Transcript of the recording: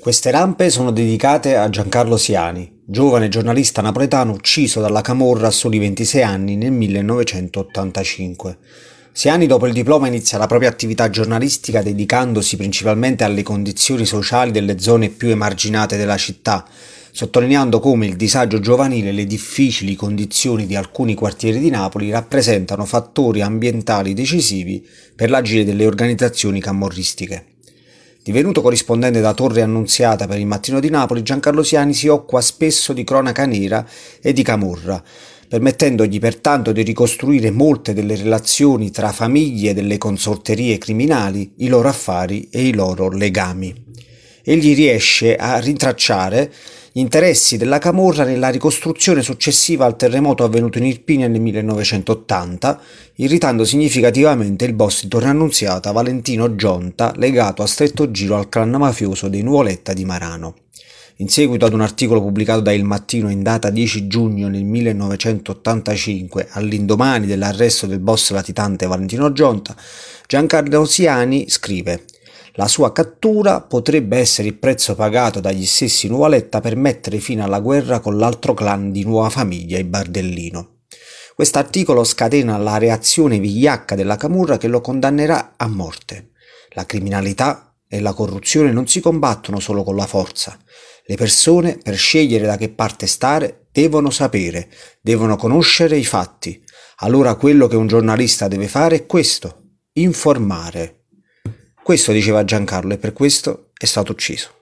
Queste rampe sono dedicate a Giancarlo Siani, giovane giornalista napoletano ucciso dalla Camorra a soli 26 anni nel 1985. Siani dopo il diploma inizia la propria attività giornalistica dedicandosi principalmente alle condizioni sociali delle zone più emarginate della città, sottolineando come il disagio giovanile e le difficili condizioni di alcuni quartieri di Napoli rappresentano fattori ambientali decisivi per l'agire delle organizzazioni camorristiche. Divenuto corrispondente da Torre Annunziata per il Mattino di Napoli, Giancarlo Siani si occupa spesso di cronaca nera e di camorra, permettendogli pertanto di ricostruire molte delle relazioni tra famiglie delle consorterie criminali, i loro affari e i loro legami. Egli riesce a rintracciare gli interessi della Camorra nella ricostruzione successiva al terremoto avvenuto in Irpinia nel 1980, irritando significativamente il boss di Torre Annunziata Valentino Gionta, legato a stretto giro al clan mafioso dei Nuvoletta di Marano. In seguito ad un articolo pubblicato da Il Mattino in data 10 giugno nel 1985, all'indomani dell'arresto del boss latitante Valentino Gionta, Giancarlo Siani scrive la sua cattura potrebbe essere il prezzo pagato dagli stessi Nuvoletta per mettere fine alla guerra con l'altro clan di Nuova Famiglia, i Bardellino. Quest'articolo scatena la reazione vigliacca della Camurra che lo condannerà a morte. La criminalità e la corruzione non si combattono solo con la forza. Le persone, per scegliere da che parte stare, devono sapere, devono conoscere i fatti. Allora quello che un giornalista deve fare è questo, informare. Questo diceva Giancarlo e per questo è stato ucciso.